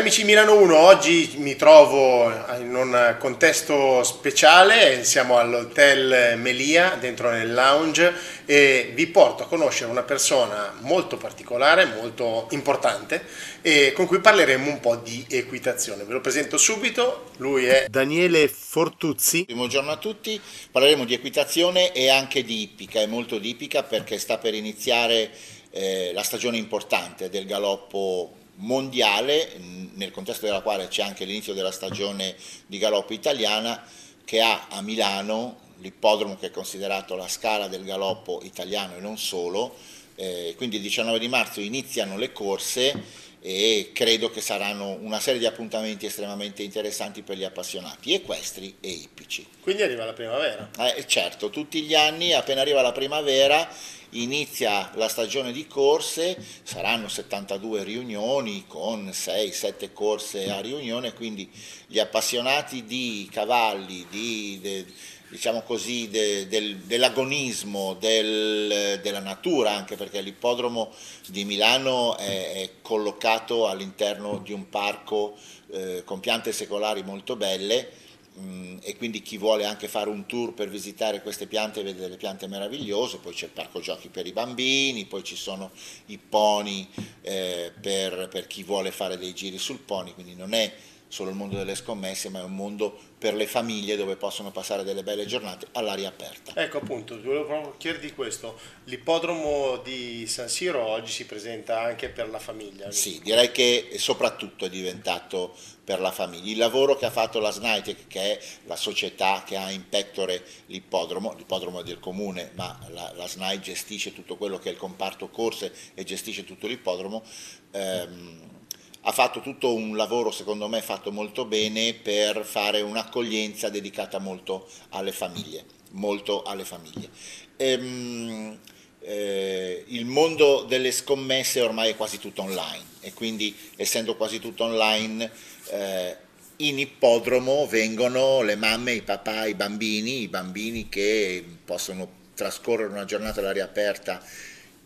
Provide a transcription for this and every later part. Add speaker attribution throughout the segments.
Speaker 1: Cari amici Milano 1, oggi mi trovo in un contesto speciale, siamo all'Hotel Melia, dentro nel lounge e vi porto a conoscere una persona molto particolare, molto importante e con cui parleremo un po' di equitazione. Ve lo presento subito, lui è Daniele Fortuzzi.
Speaker 2: Buongiorno a tutti, parleremo di equitazione e anche di ippica, è molto di ippica perché sta per iniziare eh, la stagione importante del galoppo mondiale, nel contesto della quale c'è anche l'inizio della stagione di galoppo italiana, che ha a Milano l'ippodromo che è considerato la scala del galoppo italiano e non solo, eh, quindi il 19 di marzo iniziano le corse e credo che saranno una serie di appuntamenti estremamente interessanti per gli appassionati equestri e ippici.
Speaker 1: Quindi arriva la primavera.
Speaker 2: Eh, certo, tutti gli anni appena arriva la primavera inizia la stagione di corse, saranno 72 riunioni con 6-7 corse a riunione, quindi gli appassionati di cavalli, di, de, diciamo così, de, del, dell'agonismo, del, della natura, anche perché l'ippodromo di Milano è, è collocato all'interno di un parco eh, con piante secolari molto belle Mm, e quindi chi vuole anche fare un tour per visitare queste piante vede delle piante meravigliose, poi c'è il parco giochi per i bambini, poi ci sono i pony eh, per, per chi vuole fare dei giri sul pony, quindi non è solo il mondo delle scommesse, ma è un mondo per le famiglie dove possono passare delle belle giornate all'aria aperta.
Speaker 1: Ecco appunto, volevo proprio chiederti questo, l'ippodromo di San Siro oggi si presenta anche per la famiglia?
Speaker 2: Sì, direi che soprattutto è diventato per la famiglia. Il lavoro che ha fatto la Snaitec, che è la società che ha in pectore l'ippodromo, l'ippodromo è del comune, ma la, la SNAI gestisce tutto quello che è il comparto corse e gestisce tutto l'ippodromo, ehm, ha fatto tutto un lavoro secondo me fatto molto bene per fare un'accoglienza dedicata molto alle famiglie, molto alle famiglie. Ehm, eh, il mondo delle scommesse ormai è quasi tutto online e quindi essendo quasi tutto online eh, in ippodromo vengono le mamme, i papà, i bambini, i bambini che possono trascorrere una giornata all'aria aperta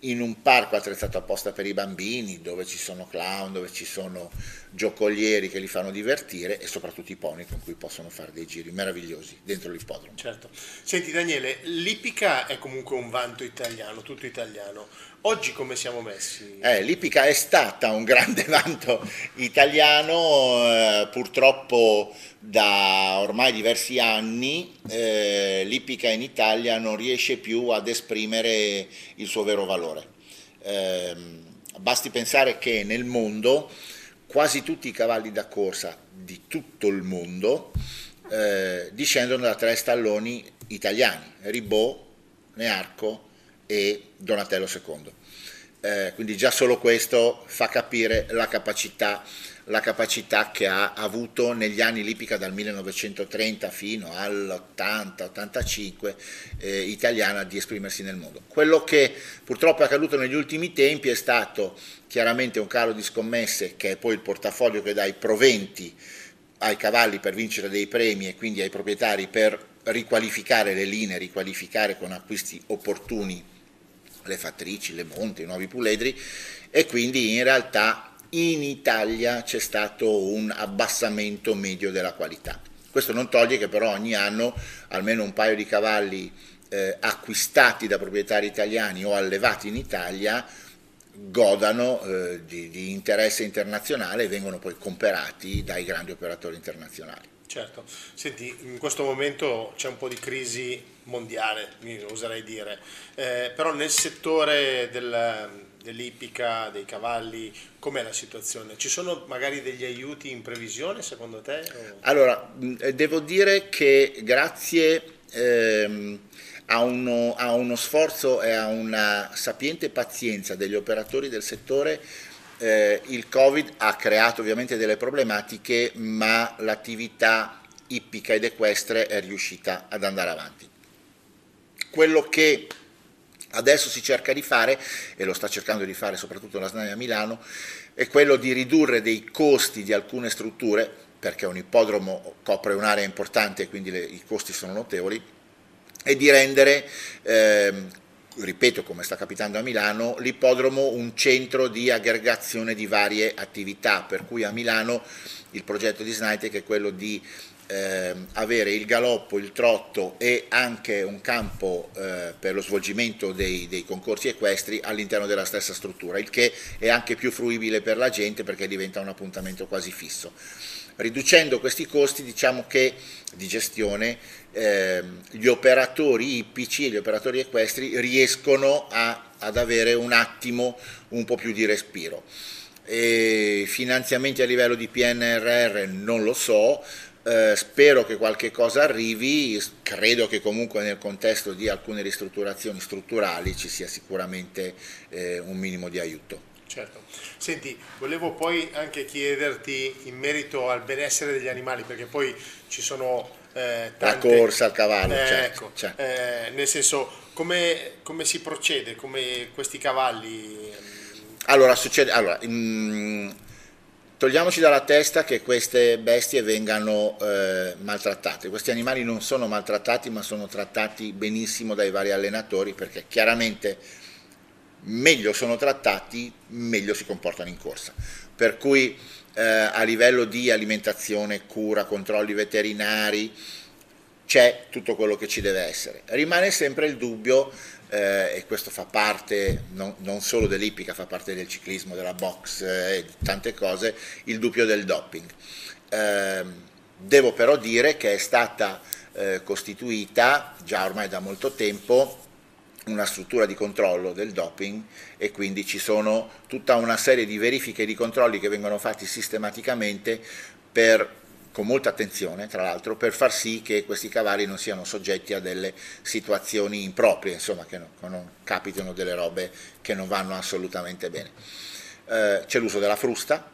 Speaker 2: in un parco attrezzato apposta per i bambini, dove ci sono clown, dove ci sono giocolieri che li fanno divertire e soprattutto i pony con cui possono fare dei giri meravigliosi dentro l'ippodromo.
Speaker 1: Certo. Senti Daniele, l'Ippica è comunque un vanto italiano, tutto italiano. Oggi come siamo messi?
Speaker 2: Eh, L'Ippica è stata un grande vanto italiano, eh, purtroppo da ormai diversi anni eh, l'Ippica in Italia non riesce più ad esprimere il suo vero valore. Eh, basti pensare che nel mondo quasi tutti i cavalli da corsa di tutto il mondo eh, discendono da tre stalloni italiani, Ribot, Nearco e Donatello II. Eh, quindi già solo questo fa capire la capacità, la capacità, che ha avuto negli anni l'Ipica dal 1930 fino all'80-85 eh, italiana di esprimersi nel mondo. Quello che purtroppo è accaduto negli ultimi tempi è stato chiaramente un calo di scommesse che è poi il portafoglio che dà i proventi ai cavalli per vincere dei premi e quindi ai proprietari per riqualificare le linee, riqualificare con acquisti opportuni le fattrici, le monte, i nuovi puledri e quindi in realtà in Italia c'è stato un abbassamento medio della qualità. Questo non toglie che però ogni anno almeno un paio di cavalli eh, acquistati da proprietari italiani o allevati in Italia godano eh, di, di interesse internazionale e vengono poi comperati dai grandi operatori internazionali.
Speaker 1: Certo, senti, in questo momento c'è un po' di crisi mondiale, oserei dire, eh, però nel settore del, dell'ippica, dei cavalli, com'è la situazione? Ci sono magari degli aiuti in previsione secondo te?
Speaker 2: Allora, devo dire che grazie ehm, a, uno, a uno sforzo e a una sapiente pazienza degli operatori del settore, eh, il Covid ha creato ovviamente delle problematiche, ma l'attività ippica ed equestre è riuscita ad andare avanti. Quello che adesso si cerca di fare, e lo sta cercando di fare soprattutto la SNAI a Milano, è quello di ridurre dei costi di alcune strutture, perché un ippodromo copre un'area importante e quindi le, i costi sono notevoli, e di rendere eh, ripeto come sta capitando a Milano, l'ippodromo un centro di aggregazione di varie attività, per cui a Milano il progetto di Snaitec è quello di eh, avere il galoppo, il trotto e anche un campo eh, per lo svolgimento dei, dei, concorsi equestri all'interno della stessa struttura, il che è anche più fruibile per la gente perché diventa un appuntamento quasi fisso. Riducendo questi costi diciamo che di gestione eh, gli operatori ippici e gli operatori equestri riescono a, ad avere un attimo un po' più di respiro. E finanziamenti a livello di PNRR non lo so, eh, spero che qualche cosa arrivi, credo che comunque nel contesto di alcune ristrutturazioni strutturali ci sia sicuramente eh, un minimo di aiuto.
Speaker 1: Certo. Senti, volevo poi anche chiederti in merito al benessere degli animali, perché poi ci sono eh, tante...
Speaker 2: La corsa al cavallo,
Speaker 1: eh,
Speaker 2: certo.
Speaker 1: Ecco, certo. Eh, nel senso, come, come, si procede, come questi cavalli...
Speaker 2: Allora, succede... Allora, mh, Togliamoci dalla testa che queste bestie vengano eh, maltrattate, questi animali non sono maltrattati ma sono trattati benissimo dai vari allenatori perché chiaramente meglio sono trattati, meglio si comportano in corsa. Per cui eh, a livello di alimentazione, cura, controlli veterinari, c'è tutto quello che ci deve essere. Rimane sempre il dubbio eh, e questo fa parte non, non solo dell'ippica, fa parte del ciclismo, della box eh, e di tante cose, il dubbio del doping. Eh, devo però dire che è stata eh, costituita già ormai da molto tempo una struttura di controllo del doping e quindi ci sono tutta una serie di verifiche e di controlli che vengono fatti sistematicamente per con molta attenzione, tra l'altro, per far sì che questi cavalli non siano soggetti a delle situazioni improprie, insomma, che non, non capitino delle robe che non vanno assolutamente bene. Eh, c'è l'uso della frusta,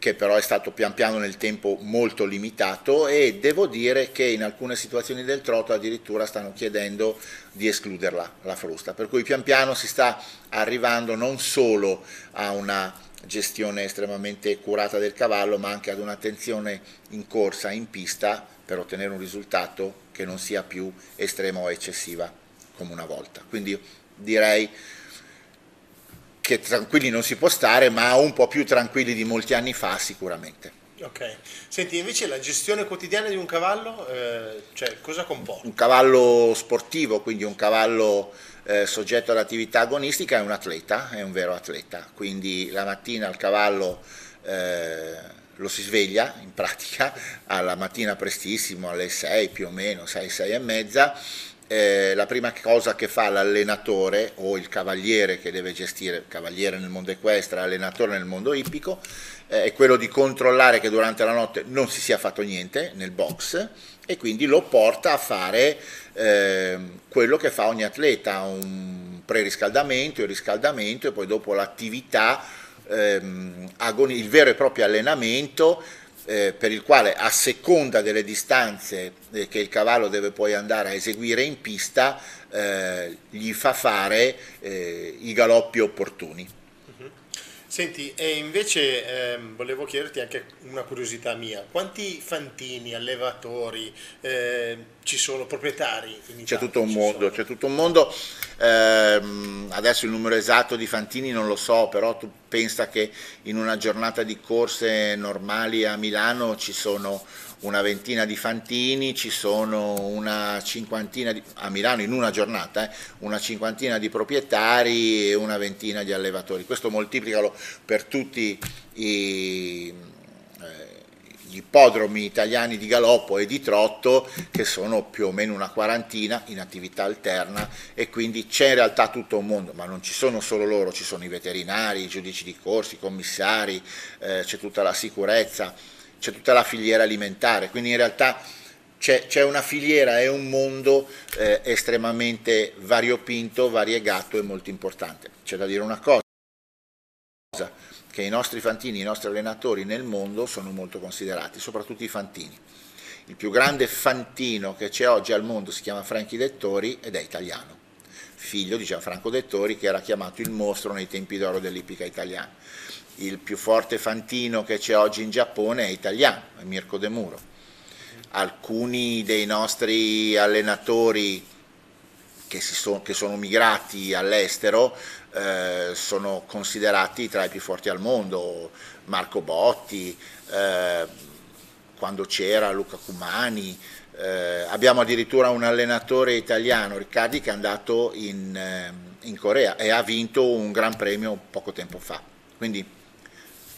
Speaker 2: che però è stato pian piano nel tempo molto limitato e devo dire che in alcune situazioni del trotto addirittura stanno chiedendo di escluderla la frusta, per cui pian piano si sta arrivando non solo a una gestione estremamente curata del cavallo, ma anche ad un'attenzione in corsa, in pista, per ottenere un risultato che non sia più estrema o eccessiva come una volta. Quindi direi che tranquilli non si può stare, ma un po' più tranquilli di molti anni fa sicuramente.
Speaker 1: Ok, senti invece la gestione quotidiana di un cavallo, eh, cioè cosa comporta?
Speaker 2: Un cavallo sportivo, quindi un cavallo eh, soggetto all'attività agonistica è un atleta, è un vero atleta, quindi la mattina il cavallo eh, lo si sveglia in pratica alla mattina prestissimo alle 6 più o meno, 6, 6 e mezza, eh, la prima cosa che fa l'allenatore o il cavaliere che deve gestire, cavaliere nel mondo equestre, allenatore nel mondo ippico, eh, è quello di controllare che durante la notte non si sia fatto niente nel box e quindi lo porta a fare eh, quello che fa ogni atleta, un preriscaldamento, il riscaldamento e poi dopo l'attività, ehm, il vero e proprio allenamento eh, per il quale a seconda delle distanze eh, che il cavallo deve poi andare a eseguire in pista eh, gli fa fare eh, i galoppi opportuni.
Speaker 1: Senti, e invece ehm, volevo chiederti anche una curiosità mia, quanti fantini, allevatori eh, ci sono, proprietari in Italia?
Speaker 2: C'è tutto un mondo, c'è tutto un mondo. Ehm, adesso il numero esatto di fantini non lo so, però tu pensa che in una giornata di corse normali a Milano ci sono una ventina di fantini, ci sono una cinquantina di, a Milano in una giornata, eh, una cinquantina di proprietari e una ventina di allevatori. Questo moltiplicalo per tutti i, eh, gli ippodromi italiani di galoppo e di trotto che sono più o meno una quarantina in attività alterna e quindi c'è in realtà tutto un mondo, ma non ci sono solo loro, ci sono i veterinari, i giudici di corsi, i commissari, eh, c'è tutta la sicurezza c'è tutta la filiera alimentare, quindi in realtà c'è, una filiera e un mondo eh, estremamente variopinto, variegato e molto importante. C'è da dire una cosa, che i nostri fantini, i nostri allenatori nel mondo sono molto considerati, soprattutto i fantini. Il più grande fantino che c'è oggi al mondo si chiama Franchi Dettori ed è italiano, figlio di Gianfranco Dettori che era chiamato il mostro nei tempi d'oro dell'ippica italiana il più forte fantino che c'è oggi in Giappone è italiano, è Mirko De Muro. Alcuni dei nostri allenatori che, sono, che sono migrati all'estero eh, sono considerati tra i più forti al mondo, Marco Botti, eh, quando c'era Luca Cumani, eh, abbiamo addirittura un allenatore italiano, Riccardi, che è andato in, eh, in Corea e ha vinto un gran premio poco tempo fa. Quindi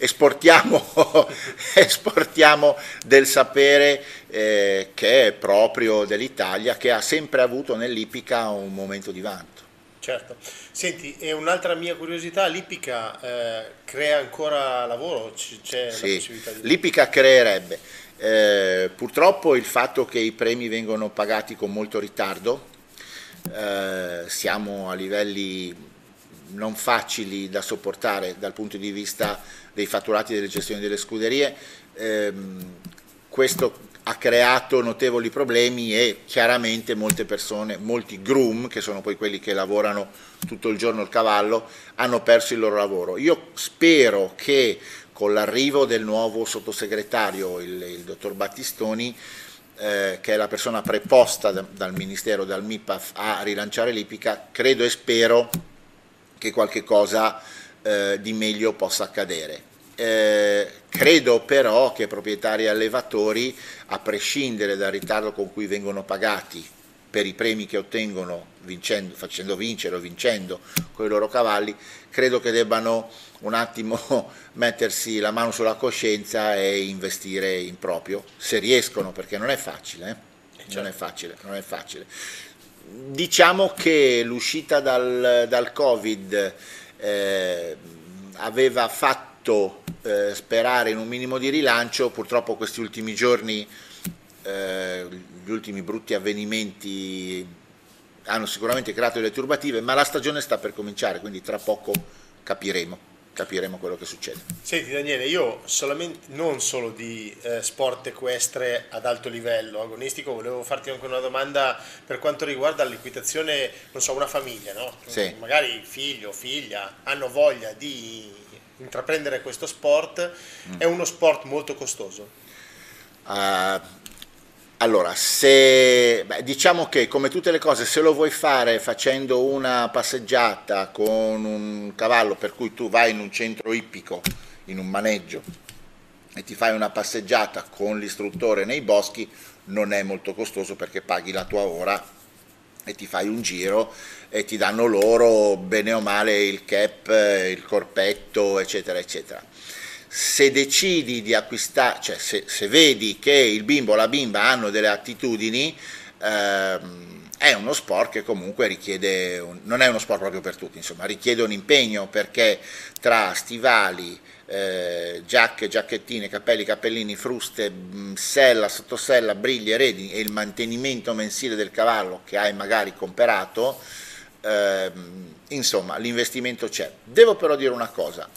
Speaker 2: esportiamo, esportiamo del sapere eh, che è proprio dell'Italia, che ha sempre avuto nell'Ipica un momento di vanto.
Speaker 1: Certo. Senti, e un'altra mia curiosità, l'Ipica eh, crea ancora lavoro? C'è
Speaker 2: sì, possibilità di... l'Ipica creerebbe. Eh, purtroppo il fatto che i premi vengono pagati con molto ritardo, eh, siamo a livelli non facili da sopportare dal punto di vista dei fatturati delle gestioni delle scuderie, ehm, questo ha creato notevoli problemi e chiaramente molte persone, molti groom, che sono poi quelli che lavorano tutto il giorno il cavallo, hanno perso il loro lavoro. Io spero che con l'arrivo del nuovo sottosegretario, il, il dottor Battistoni, eh, che è la persona preposta da, dal Ministero, dal MIPAF a rilanciare l'Ipica, credo e spero che qualche cosa eh, di meglio possa accadere. Eh, credo però che proprietari e allevatori, a prescindere dal ritardo con cui vengono pagati per i premi che ottengono vincendo, facendo vincere o vincendo con i loro cavalli, credo che debbano un attimo mettersi la mano sulla coscienza e investire in proprio, se riescono, perché non è facile, eh? certo. non, è facile non è facile. Diciamo che l'uscita dal, dal Covid eh, aveva fatto eh, sperare in un minimo di rilancio, purtroppo questi ultimi giorni, eh, gli ultimi brutti avvenimenti hanno sicuramente creato delle turbative, ma la stagione sta per cominciare, quindi tra poco capiremo capiremo quello che succede.
Speaker 1: Senti Daniele, io non solo di eh, sport equestre ad alto livello agonistico, volevo farti anche una domanda per quanto riguarda l'equitazione, non so, una famiglia, no?
Speaker 2: Sì.
Speaker 1: Magari figlio, figlia, hanno voglia di intraprendere questo sport, mm. è uno sport molto costoso.
Speaker 2: Uh, allora, se, beh, diciamo che come tutte le cose, se lo vuoi fare facendo una passeggiata con un cavallo per cui tu vai in un centro ippico, in un maneggio, e ti fai una passeggiata con l'istruttore nei boschi, non è molto costoso perché paghi la tua ora e ti fai un giro e ti danno loro bene o male il cap, il corpetto, eccetera, eccetera se decidi di acquistare, cioè se, se, vedi che il bimbo o la bimba hanno delle attitudini, ehm, è uno sport che comunque richiede, un, non è uno sport proprio per tutti, insomma, richiede un impegno perché tra stivali, eh, giacche, giacchettine, cappelli, cappellini, fruste, mm, sella, sottosella, briglie, redini e il mantenimento mensile del cavallo che hai magari comperato, ehm, insomma l'investimento c'è. Devo però dire una cosa,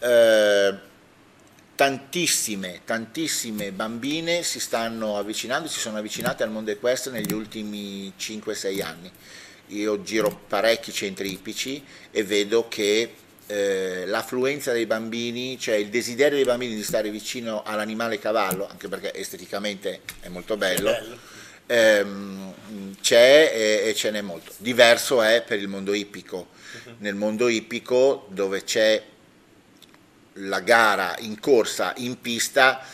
Speaker 2: eh, tantissime, tantissime bambine si stanno avvicinando, si sono avvicinate al mondo equestre negli ultimi 5-6 anni. Io giro parecchi centri ippici e vedo che eh, l'affluenza dei bambini, cioè il desiderio dei bambini di stare vicino all'animale cavallo, anche perché esteticamente è molto bello. Ehm, c'è e, e, ce n'è molto. Diverso è per il mondo ippico. Uh-huh. Nel mondo ippico dove c'è la gara in corsa in pista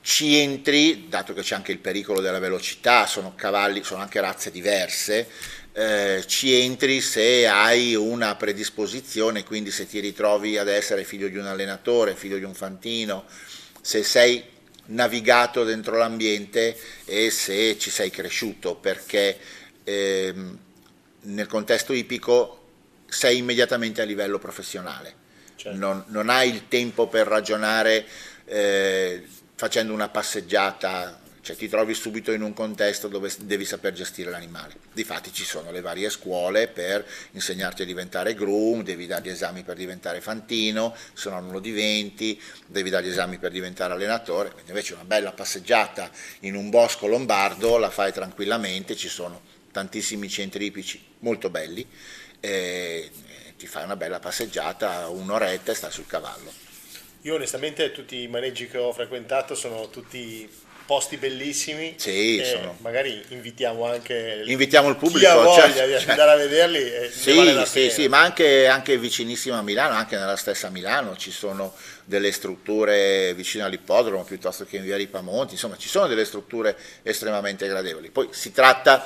Speaker 2: ci entri, dato che c'è anche il pericolo della velocità, sono cavalli, sono anche razze diverse, eh, ci entri se hai una predisposizione, quindi se ti ritrovi ad essere figlio di un allenatore, figlio di un fantino, se sei navigato dentro l'ambiente e se ci sei cresciuto, perché ehm, nel contesto ipico sei immediatamente a livello professionale certo. non, non, hai il tempo per ragionare eh, facendo una passeggiata, cioè ti trovi subito in un contesto dove devi saper gestire l'animale. Difatti ci sono le varie scuole per insegnarti a diventare groom, devi dare gli esami per diventare fantino, se no non lo diventi, devi dare gli esami per diventare allenatore, invece una bella passeggiata in un bosco lombardo la fai tranquillamente, ci sono tantissimi centri ipici molto belli. Eh, ti fai una bella passeggiata, un'oretta e stai sul cavallo.
Speaker 1: Io onestamente tutti i maneggi che ho frequentato sono tutti posti bellissimi.
Speaker 2: Sì, sono...
Speaker 1: magari invitiamo anche
Speaker 2: invitiamo il pubblico
Speaker 1: chi ha voglia
Speaker 2: cioè,
Speaker 1: di andare a vederli. Eh,
Speaker 2: sì,
Speaker 1: vale
Speaker 2: sì, sì, ma anche, anche vicinissimo a Milano, anche nella stessa Milano ci sono delle strutture vicino all'ippodromo piuttosto che in via Ripamonti, insomma ci sono delle strutture estremamente gradevoli. Poi si tratta,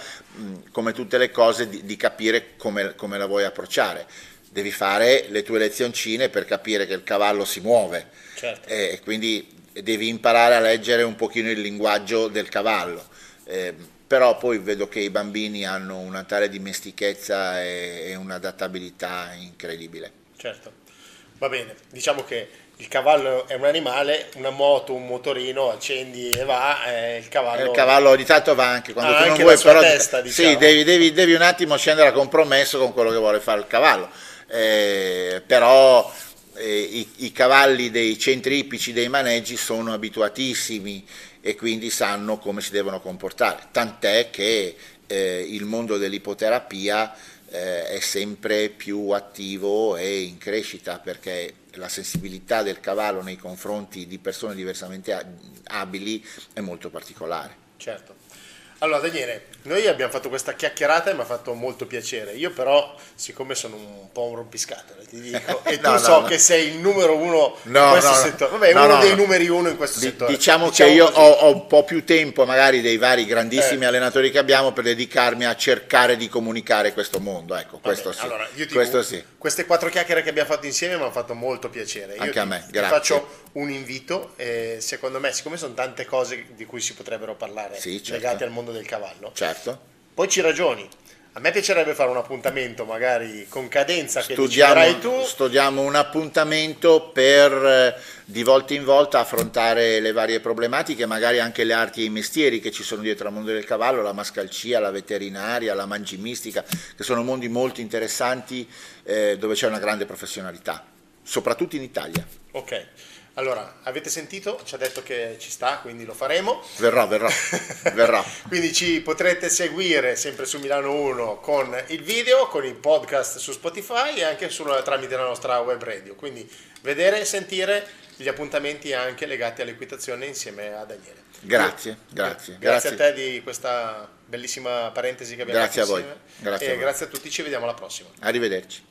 Speaker 2: come tutte le cose, di, di capire come, come la vuoi approcciare devi fare le tue lezioncine per capire che il cavallo si muove certo. e quindi devi imparare a leggere un pochino il linguaggio del cavallo. Eh, però poi vedo che i bambini hanno una tale dimestichezza e, e un'adattabilità incredibile.
Speaker 1: Certo, va bene, diciamo che il cavallo è un animale, una moto, un motorino, accendi e va, eh, il cavallo...
Speaker 2: Il cavallo ogni tanto va anche quando
Speaker 1: ah,
Speaker 2: tu
Speaker 1: non
Speaker 2: vuoi, però...
Speaker 1: Testa, diciamo.
Speaker 2: Sì, devi, devi, devi, un attimo scendere a compromesso con quello che vuole fare il cavallo, eh, però eh, i, i, cavalli dei centri ippici dei maneggi sono abituatissimi e quindi sanno come si devono comportare, tant'è che eh, il mondo dell'ipoterapia eh, è sempre più attivo e in crescita perché la sensibilità del cavallo nei confronti di persone diversamente abili è molto particolare.
Speaker 1: Certo. Allora Daniele, noi abbiamo fatto questa chiacchierata e mi ha fatto molto piacere. Io però, siccome sono un po' un rompiscatole, ti dico, e tu no, so no, che sei il numero uno in questo settore. Vabbè, uno dei numeri uno in questo
Speaker 2: D-
Speaker 1: settore.
Speaker 2: Diciamo, diciamo che io ho, ho, un po' più tempo, magari dei vari grandissimi eh. allenatori che abbiamo, per dedicarmi a cercare di comunicare questo mondo. Ecco, questo
Speaker 1: Vabbè,
Speaker 2: sì.
Speaker 1: Allora, io ti
Speaker 2: questo
Speaker 1: dico,
Speaker 2: sì.
Speaker 1: queste quattro chiacchiere che abbiamo fatto insieme mi hanno fatto molto piacere. Io
Speaker 2: Anche
Speaker 1: ti,
Speaker 2: a me,
Speaker 1: ti
Speaker 2: grazie.
Speaker 1: faccio un invito, e secondo me, siccome sono tante cose di cui si potrebbero parlare
Speaker 2: sì, certo.
Speaker 1: legate al mondo del cavallo,
Speaker 2: certo
Speaker 1: poi ci ragioni. A me piacerebbe fare un appuntamento magari con cadenza che studiamo, tu.
Speaker 2: Studiamo un appuntamento per eh, di volta in volta affrontare le varie problematiche, magari anche le arti e i mestieri che ci sono dietro al mondo del cavallo, la mascalcia, la veterinaria, la mangimistica, che sono mondi molto interessanti eh, dove c'è una grande professionalità, soprattutto in Italia.
Speaker 1: Ok. Allora, avete sentito? Ci ha detto che ci sta, quindi lo faremo.
Speaker 2: Verrà, verrà, verrà.
Speaker 1: quindi ci potrete seguire sempre su Milano 1 con il video, con il podcast su Spotify e anche sulla, tramite la nostra web radio. Quindi vedere e sentire gli appuntamenti anche legati all'equitazione insieme a Daniele.
Speaker 2: Grazie, grazie.
Speaker 1: Grazie, grazie a te di questa bellissima parentesi che abbiamo
Speaker 2: grazie
Speaker 1: fatto. Grazie a voi. Grazie, e grazie a tutti, ci vediamo alla prossima.
Speaker 2: Arrivederci.